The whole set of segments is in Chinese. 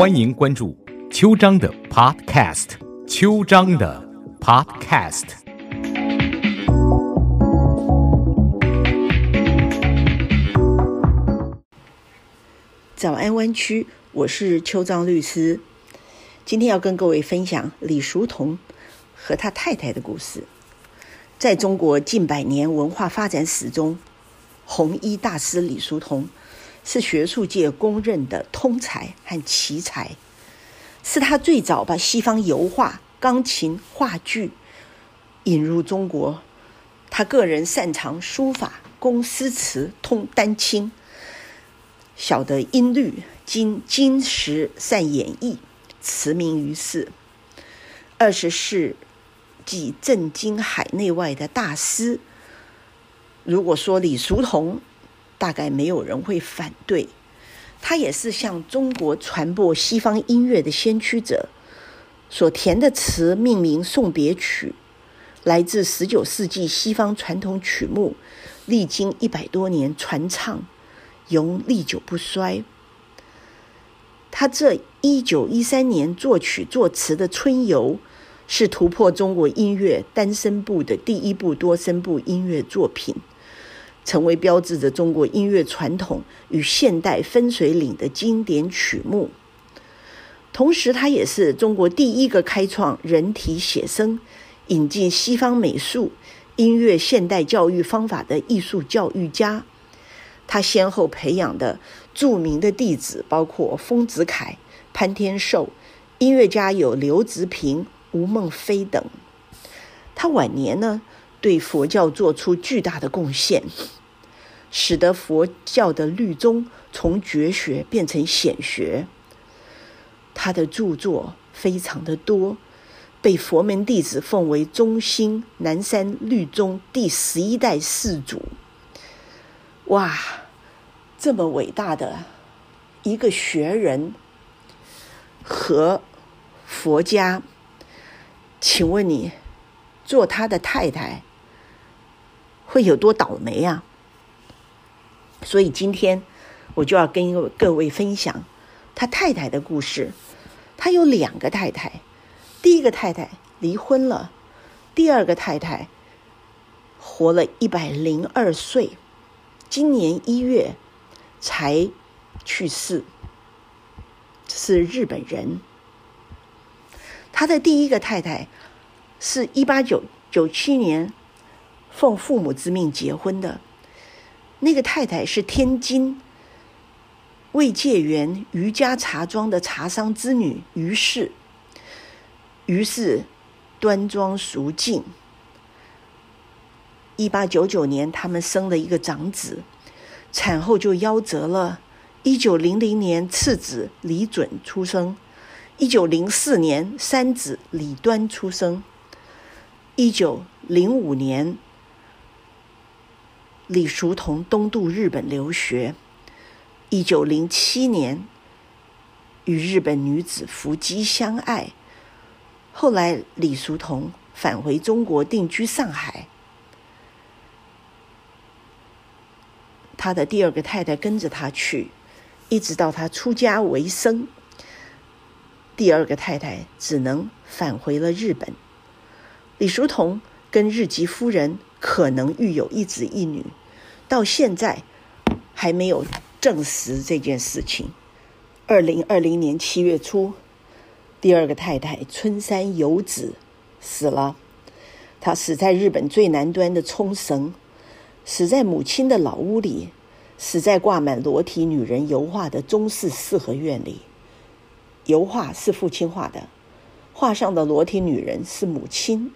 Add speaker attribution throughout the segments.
Speaker 1: 欢迎关注秋张的 Podcast，秋张的 Podcast。
Speaker 2: 早安湾区，我是邱章律师。今天要跟各位分享李叔同和他太太的故事。在中国近百年文化发展史中，红衣大师李叔同是学术界公认的通才和奇才，是他最早把西方油画、钢琴、话剧引入中国。他个人擅长书法，工诗词通丹青，晓得音律，经金石善演绎，驰名于世。二十世纪震惊海内外的大师，如果说李叔同。大概没有人会反对，他也是向中国传播西方音乐的先驱者。所填的词命名送别曲，来自十九世纪西方传统曲目，历经一百多年传唱，永历久不衰。他这一九一三年作曲作词的《春游》，是突破中国音乐单声部的第一部多声部音乐作品。成为标志着中国音乐传统与现代分水岭的经典曲目，同时，他也是中国第一个开创人体写生、引进西方美术、音乐现代教育方法的艺术教育家。他先后培养的著名的弟子包括丰子恺、潘天寿，音乐家有刘植平、吴孟非等。他晚年呢？对佛教做出巨大的贡献，使得佛教的律宗从绝学变成显学。他的著作非常的多，被佛门弟子奉为中兴南山律宗第十一代世祖。哇，这么伟大的一个学人和佛家，请问你做他的太太？会有多倒霉啊！所以今天我就要跟各位分享他太太的故事。他有两个太太，第一个太太离婚了，第二个太太活了一百零二岁，今年一月才去世，是日本人。他的第一个太太是一八九九七年。奉父母之命结婚的那个太太是天津卫介园余家茶庄的茶商之女于氏。于是端庄淑静。一八九九年，他们生了一个长子，产后就夭折了。一九零零年，次子李准出生。一九零四年，三子李端出生。一九零五年。李叔同东渡日本留学，一九零七年与日本女子福基相爱，后来李叔同返回中国定居上海，他的第二个太太跟着他去，一直到他出家为僧，第二个太太只能返回了日本。李叔同跟日籍夫人可能育有一子一女。到现在还没有证实这件事情。二零二零年七月初，第二个太太春山由子死了。她死在日本最南端的冲绳，死在母亲的老屋里，死在挂满裸体女人油画的中式四合院里。油画是父亲画的，画上的裸体女人是母亲。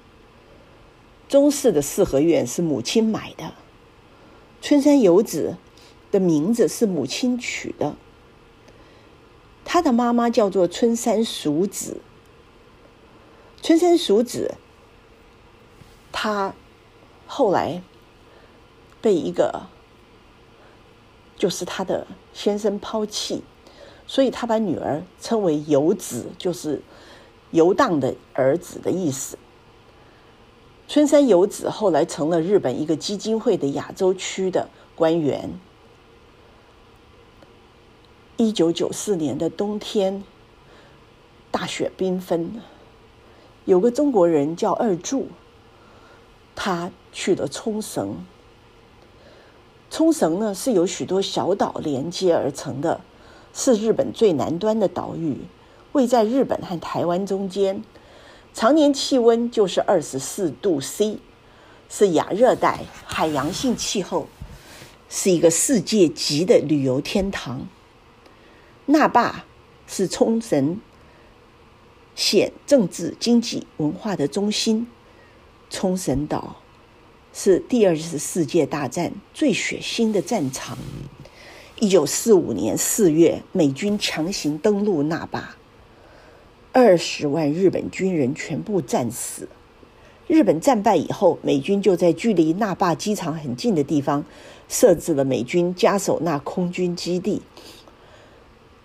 Speaker 2: 中式的四合院是母亲买的。春山游子的名字是母亲取的，他的妈妈叫做春山淑子。春山淑子，他后来被一个就是他的先生抛弃，所以他把女儿称为游子，就是游荡的儿子的意思。春山由子后来成了日本一个基金会的亚洲区的官员。一九九四年的冬天，大雪缤纷。有个中国人叫二柱，他去了冲绳。冲绳呢是由许多小岛连接而成的，是日本最南端的岛屿，位在日本和台湾中间，常年气温就是二十四度 C，是亚热带海洋性气候，是一个世界级的旅游天堂。那霸是冲绳县政治、经济、文化的中心，冲绳岛。是第二次世界大战最血腥的战场。一九四五年四月，美军强行登陆那霸，二十万日本军人全部战死。日本战败以后，美军就在距离那霸机场很近的地方设置了美军加手纳空军基地。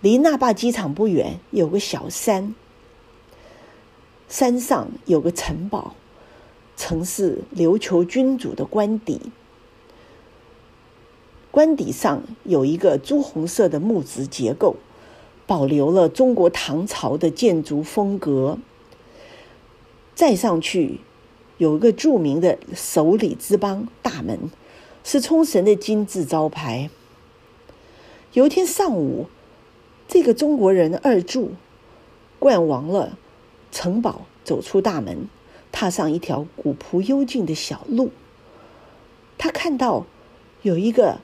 Speaker 2: 离那霸机场不远有个小山，山上有个城堡。城市琉球君主的官邸，官邸上有一个朱红色的木质结构，保留了中国唐朝的建筑风格。再上去有一个著名的首里之邦大门，是冲绳的金字招牌。有一天上午，这个中国人二柱逛完了城堡，走出大门。踏上一条古朴幽静的小路，他看到有一个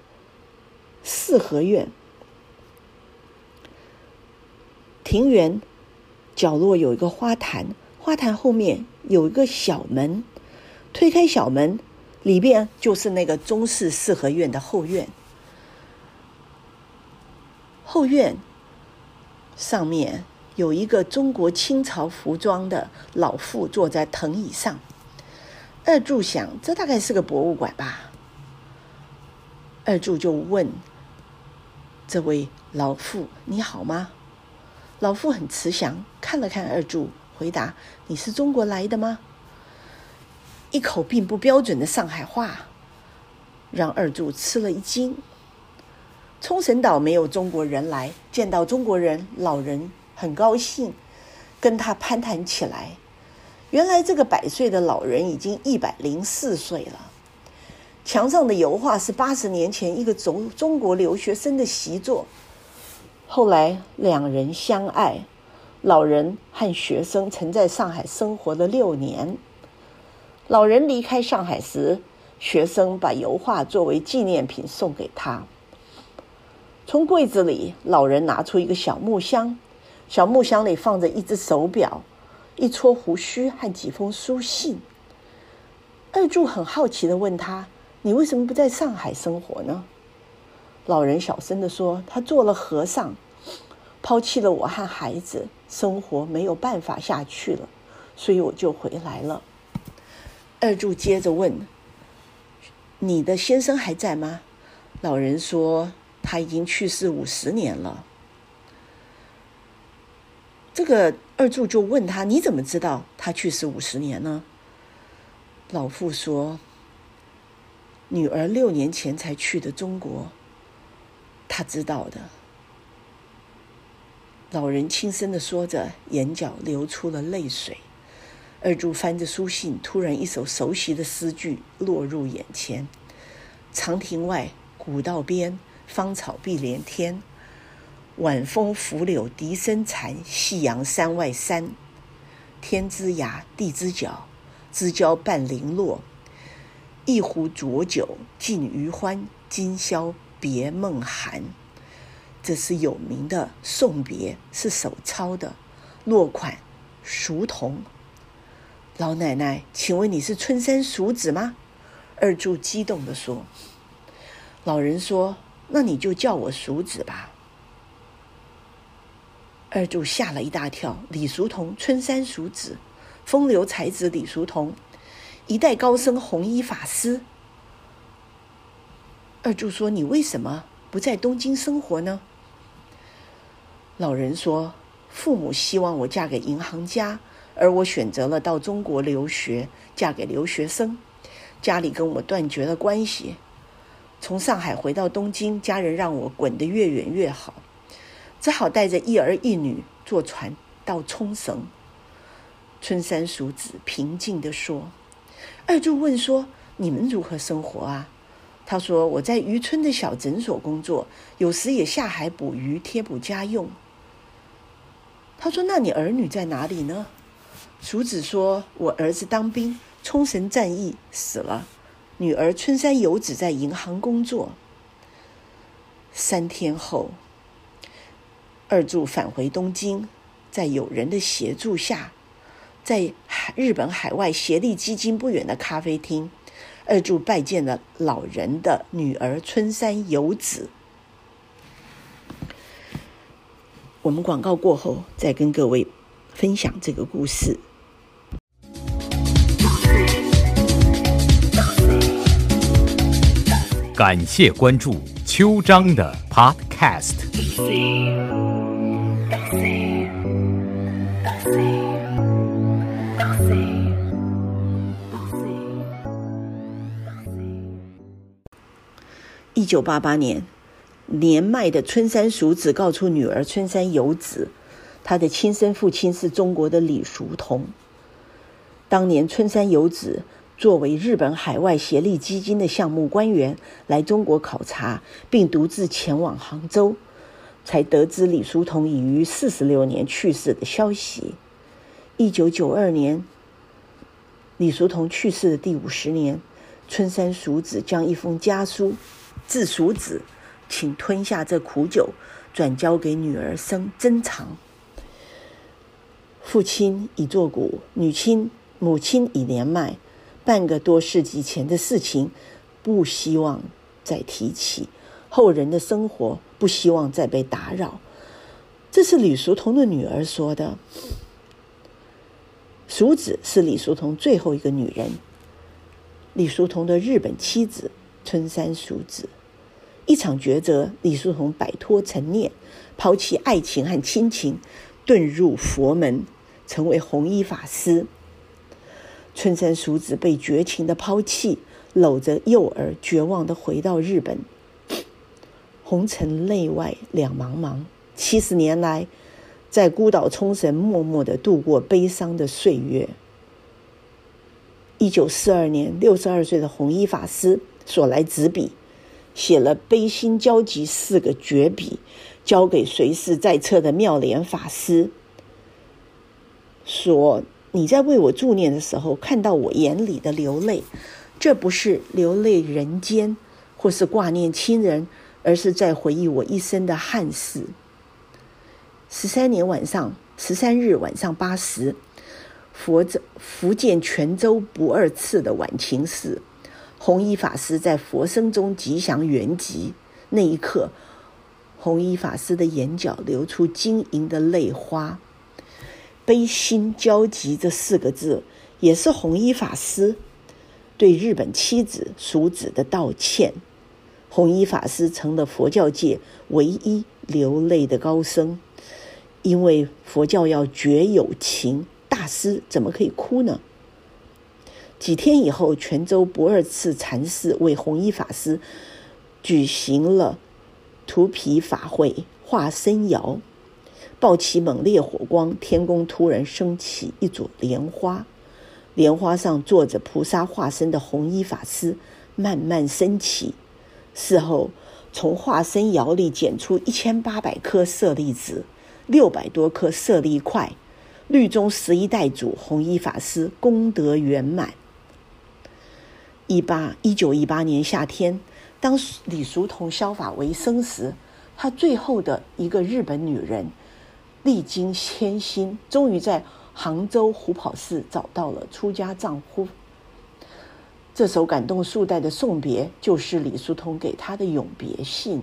Speaker 2: 四合院，庭园角落有一个花坛，花坛后面有一个小门，推开小门，里边就是那个中式四合院的后院。后院上面。有一个中国清朝服装的老妇坐在藤椅上。二柱想，这大概是个博物馆吧。二柱就问这位老妇：“你好吗？”老妇很慈祥，看了看二柱，回答：“你是中国来的吗？”一口并不标准的上海话，让二柱吃了一惊。冲绳岛没有中国人来，见到中国人，老人。很高兴，跟他攀谈起来。原来这个百岁的老人已经一百零四岁了。墙上的油画是八十年前一个中中国留学生的习作。后来两人相爱，老人和学生曾在上海生活了六年。老人离开上海时，学生把油画作为纪念品送给他。从柜子里，老人拿出一个小木箱。小木箱里放着一只手表、一撮胡须和几封书信。二柱很好奇的问他：“你为什么不在上海生活呢？”老人小声的说：“他做了和尚，抛弃了我和孩子，生活没有办法下去了，所以我就回来了。”二柱接着问：“你的先生还在吗？”老人说：“他已经去世五十年了。”这个二柱就问他：“你怎么知道他去世五十年呢？”老妇说：“女儿六年前才去的中国，他知道的。”老人轻声的说着，眼角流出了泪水。二柱翻着书信，突然一首熟悉的诗句落入眼前：“长亭外，古道边，芳草碧连天。”晚风拂柳笛声残，夕阳山外山。天之涯，地之角，知交半零落。一壶浊酒尽余欢，今宵别梦寒。这是有名的送别，是手抄的，落款熟童。老奶奶，请问你是春山熟子吗？二柱激动地说。老人说：“那你就叫我熟子吧。”二柱吓了一大跳，李叔同，春山熟子，风流才子李叔同，一代高僧弘一法师。二柱说：“你为什么不在东京生活呢？”老人说：“父母希望我嫁给银行家，而我选择了到中国留学，嫁给留学生。家里跟我断绝了关系。从上海回到东京，家人让我滚得越远越好。”只好带着一儿一女坐船到冲绳。春山叔子平静地说：“二柱问说，你们如何生活啊？”他说：“我在渔村的小诊所工作，有时也下海捕鱼贴补家用。”他说：“那你儿女在哪里呢？”淑子说：“我儿子当兵，冲绳战役死了。女儿春山游子在银行工作。”三天后，二柱返回东京，在友人的协助下。在日本海外协力基金不远的咖啡厅，二柱拜见了老人的女儿春山游子。我们广告过后再跟各位分享这个故事。
Speaker 1: 感谢关注秋章的 Podcast。
Speaker 2: 一九八八年，年迈的春山淑子告诉女儿春山由子，她的亲生父亲是中国的李叔同。当年春山由子作为日本海外协力基金的项目官员来中国考察，并独自前往杭州，才得知李叔同已于四十六年去世的消息。一九九二年，李叔同去世的第五十年，春山淑子将一封家书。自蜀子，请吞下这苦酒，转交给女儿生珍藏。父亲已作古，女亲母亲已年迈，半个多世纪前的事情，不希望再提起。后人的生活，不希望再被打扰。这是李叔同的女儿说的。蜀子是李叔同最后一个女人，李叔同的日本妻子春山蜀子。一场抉择，李叔同摆脱陈念，抛弃爱情和亲情，遁入佛门，成为红衣法师。春山叔子被绝情的抛弃，搂着幼儿，绝望的回到日本。红尘内外两茫茫，七十年来，在孤岛冲绳默默的度过悲伤的岁月。一九四二年，六十二岁的红衣法师所来执笔。写了悲心交集四个绝笔，交给随侍在侧的妙莲法师，说：“你在为我助念的时候，看到我眼里的流泪，这不是流泪人间，或是挂念亲人，而是在回忆我一生的憾事。”十三年晚上，十三日晚上八时，佛州福建泉州不二次的晚晴时。红衣法师在佛声中吉祥圆寂，那一刻，红衣法师的眼角流出晶莹的泪花。悲心交集这四个字，也是红衣法师对日本妻子淑子的道歉。红衣法师成了佛教界唯一流泪的高僧，因为佛教要绝有情，大师怎么可以哭呢？几天以后，泉州不二次禅师为弘一法师举行了涂皮法会，化身窑，爆起猛烈火光，天宫突然升起一朵莲花，莲花上坐着菩萨化身的弘一法师，慢慢升起。事后，从化身窑里捡出一千八百颗舍利子，六百多颗舍利块，律宗十一代祖弘一法师功德圆满。一八一九一八年夏天，当李叔同削发为僧时，他最后的一个日本女人，历经千辛，终于在杭州虎跑寺找到了出家丈夫。这首感动数代的送别，就是李叔同给他的永别信。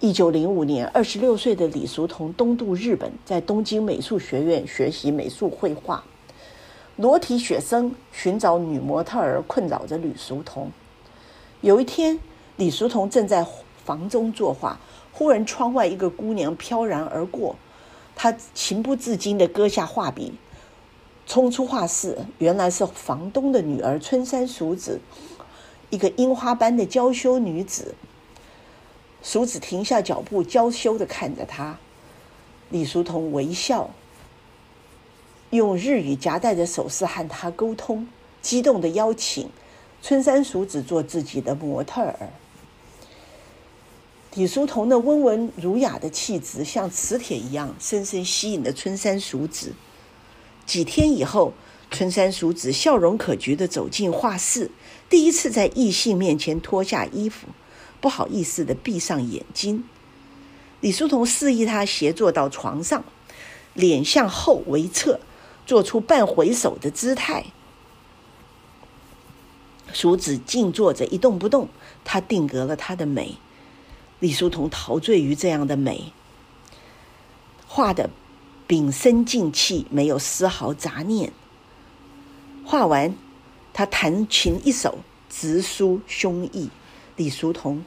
Speaker 2: 一九零五年，二十六岁的李叔同东渡日本，在东京美术学院学习美术绘画。裸体写生，寻找女模特儿，困扰着李叔同。有一天，李叔同正在房中作画，忽然窗外一个姑娘飘然而过，他情不自禁地搁下画笔，冲出画室。原来是房东的女儿春山淑子，一个樱花般的娇羞女子。淑子停下脚步，娇羞地看着他。李叔同微笑，用日语夹带着手势和他沟通，激动的邀请春山淑子做自己的模特儿。李叔同的温文儒雅的气质像磁铁一样，深深吸引了春山淑子。几天以后，春山淑子笑容可掬的走进画室，第一次在异性面前脱下衣服，不好意思的闭上眼睛。李叔同示意他斜坐到床上，脸向后微侧，做出半回首的姿态。淑子静坐着一动不动，他定格了他的美。李叔同陶醉于这样的美，画的屏声静气，没有丝毫杂念。画完，他弹琴一首，直抒胸臆。李叔同，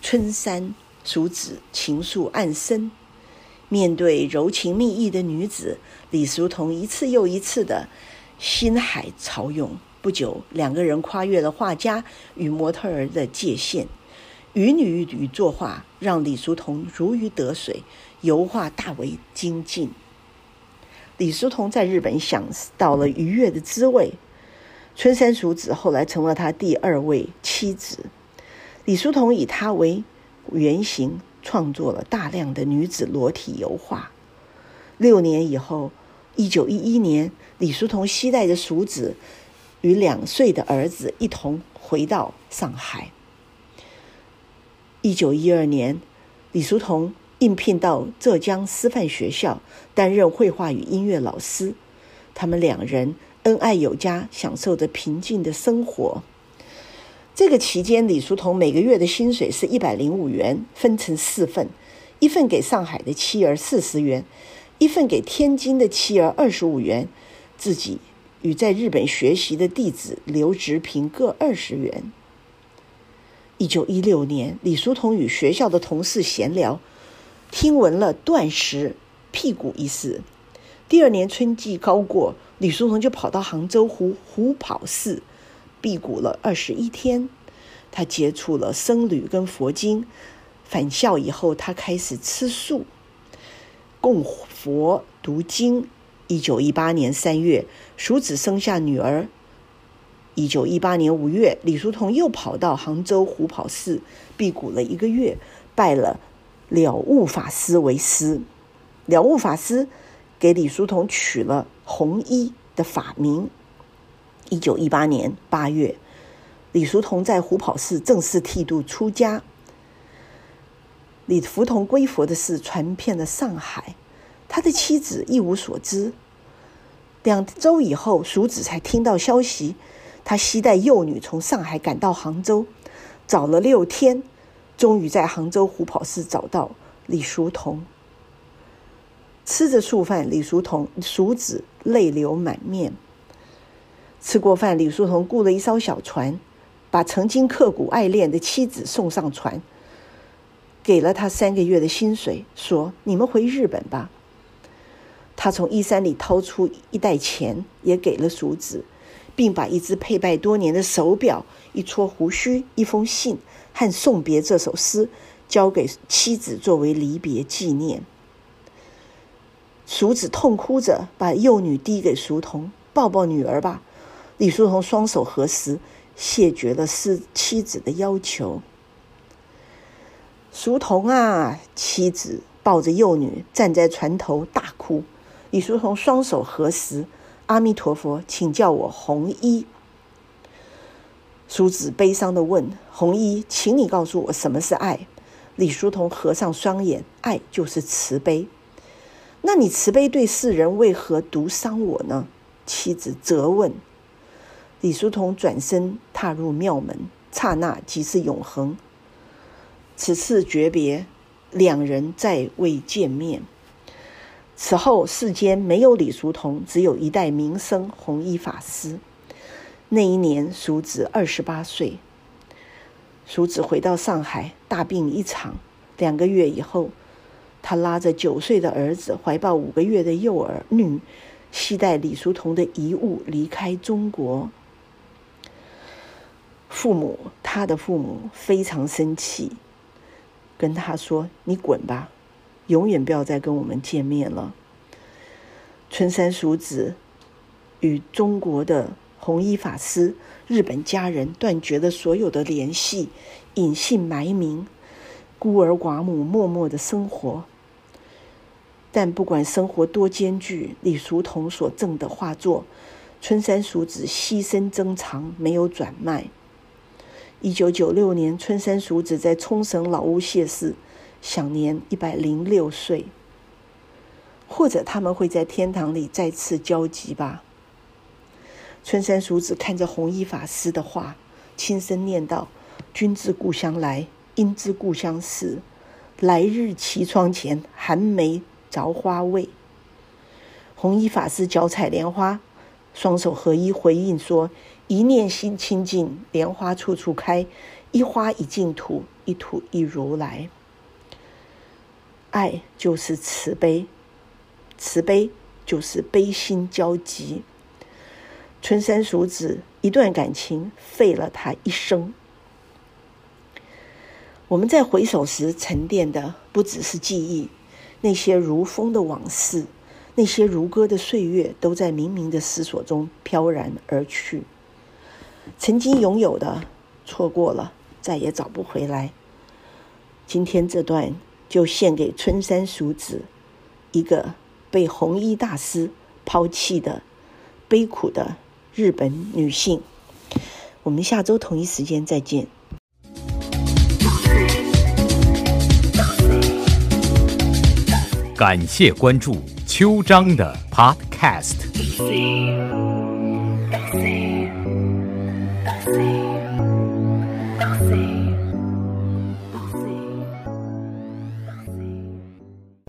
Speaker 2: 春山淑子情愫暗生，面对柔情蜜意的女子，李叔同一次又一次的心海潮涌。不久，两个人跨越了画家与模特儿的界限。与女与作画，让李叔同如鱼得水，油画大为精进。李叔同在日本享到了愉悦的滋味。春山淑子后来成了他第二位妻子。李叔同以她为原型，创作了大量的女子裸体油画。六年以后，一九一一年，李叔同携带着淑子与两岁的儿子一同回到上海。一九一二年，李叔同应聘到浙江师范学校担任绘画与音乐老师。他们两人恩爱有加，享受着平静的生活。这个期间，李叔同每个月的薪水是一百零五元，分成四份：一份给上海的妻儿四十元，一份给天津的妻儿二十五元，自己与在日本学习的弟子刘直平各二十元。一九一六年，李叔同与学校的同事闲聊，听闻了断食辟谷一事。第二年春季刚过，李叔同就跑到杭州湖湖跑寺辟谷了二十一天。他接触了僧侣跟佛经，返校以后，他开始吃素，供佛读经。一九一八年三月，叔子生下女儿。一九一八年五月，李叔同又跑到杭州虎跑寺辟谷了一个月，拜了了悟法师为师。了悟法师给李叔同取了红衣的法名。一九一八年八月，李叔同在虎跑寺正式剃度出家。李福同归佛的事传遍了上海，他的妻子一无所知。两周以后，叔子才听到消息。他携带幼女从上海赶到杭州，找了六天，终于在杭州虎跑寺找到李叔同。吃着素饭，李叔同叔子泪流满面。吃过饭，李叔同雇了一艘小船，把曾经刻骨爱恋的妻子送上船，给了他三个月的薪水，说：“你们回日本吧。”他从衣衫里掏出一袋钱，也给了淑子。并把一只佩戴多年的手表、一撮胡须、一封信和送别这首诗交给妻子作为离别纪念。淑子痛哭着把幼女递给淑童：“抱抱女儿吧。”李叔同双手合十，谢绝了是妻子的要求。叔童啊，妻子抱着幼女站在船头大哭。李叔同双手合十。阿弥陀佛，请叫我红衣。叔子悲伤的问：“红衣，请你告诉我什么是爱？”李叔同合上双眼：“爱就是慈悲。”那你慈悲对世人，为何独伤我呢？妻子责问。李叔同转身踏入庙门，刹那即是永恒。此次诀别，两人再未见面。此后世间没有李叔同，只有一代名僧弘一法师。那一年，叔子二十八岁。叔子回到上海，大病一场。两个月以后，他拉着九岁的儿子，怀抱五个月的幼儿女，携带李叔同的遗物离开中国。父母，他的父母非常生气，跟他说：“你滚吧。”永远不要再跟我们见面了。春山蜀子与中国的弘一法师、日本家人断绝了所有的联系，隐姓埋名，孤儿寡母，默默的生活。但不管生活多艰巨，李叔同所赠的画作，春山蜀子牺牲珍藏，没有转卖。一九九六年，春山蜀子在冲绳老屋谢世，享年一百零六岁。或者他们会在天堂里再次交集吧。春山蜀子看着弘一法师的画，轻声念道：“君自故乡来，应知故乡事。来日绮窗前，寒梅着花未？”弘一法师脚踩莲花，双手合一回应说：“一念心清净，莲花处处开。一花一净土，一土一如来。爱就是慈悲。”慈悲就是悲心交集。春山蜀子一段感情废了他一生。我们在回首时沉淀的不只是记忆，那些如风的往事，那些如歌的岁月，都在冥冥的思索中飘然而去。曾经拥有的，错过了，再也找不回来。今天这段就献给春山蜀子，一个。被红衣大师抛弃的悲苦的日本女性，我们下周同一时间再见。
Speaker 1: 感谢关注秋章的 Podcast。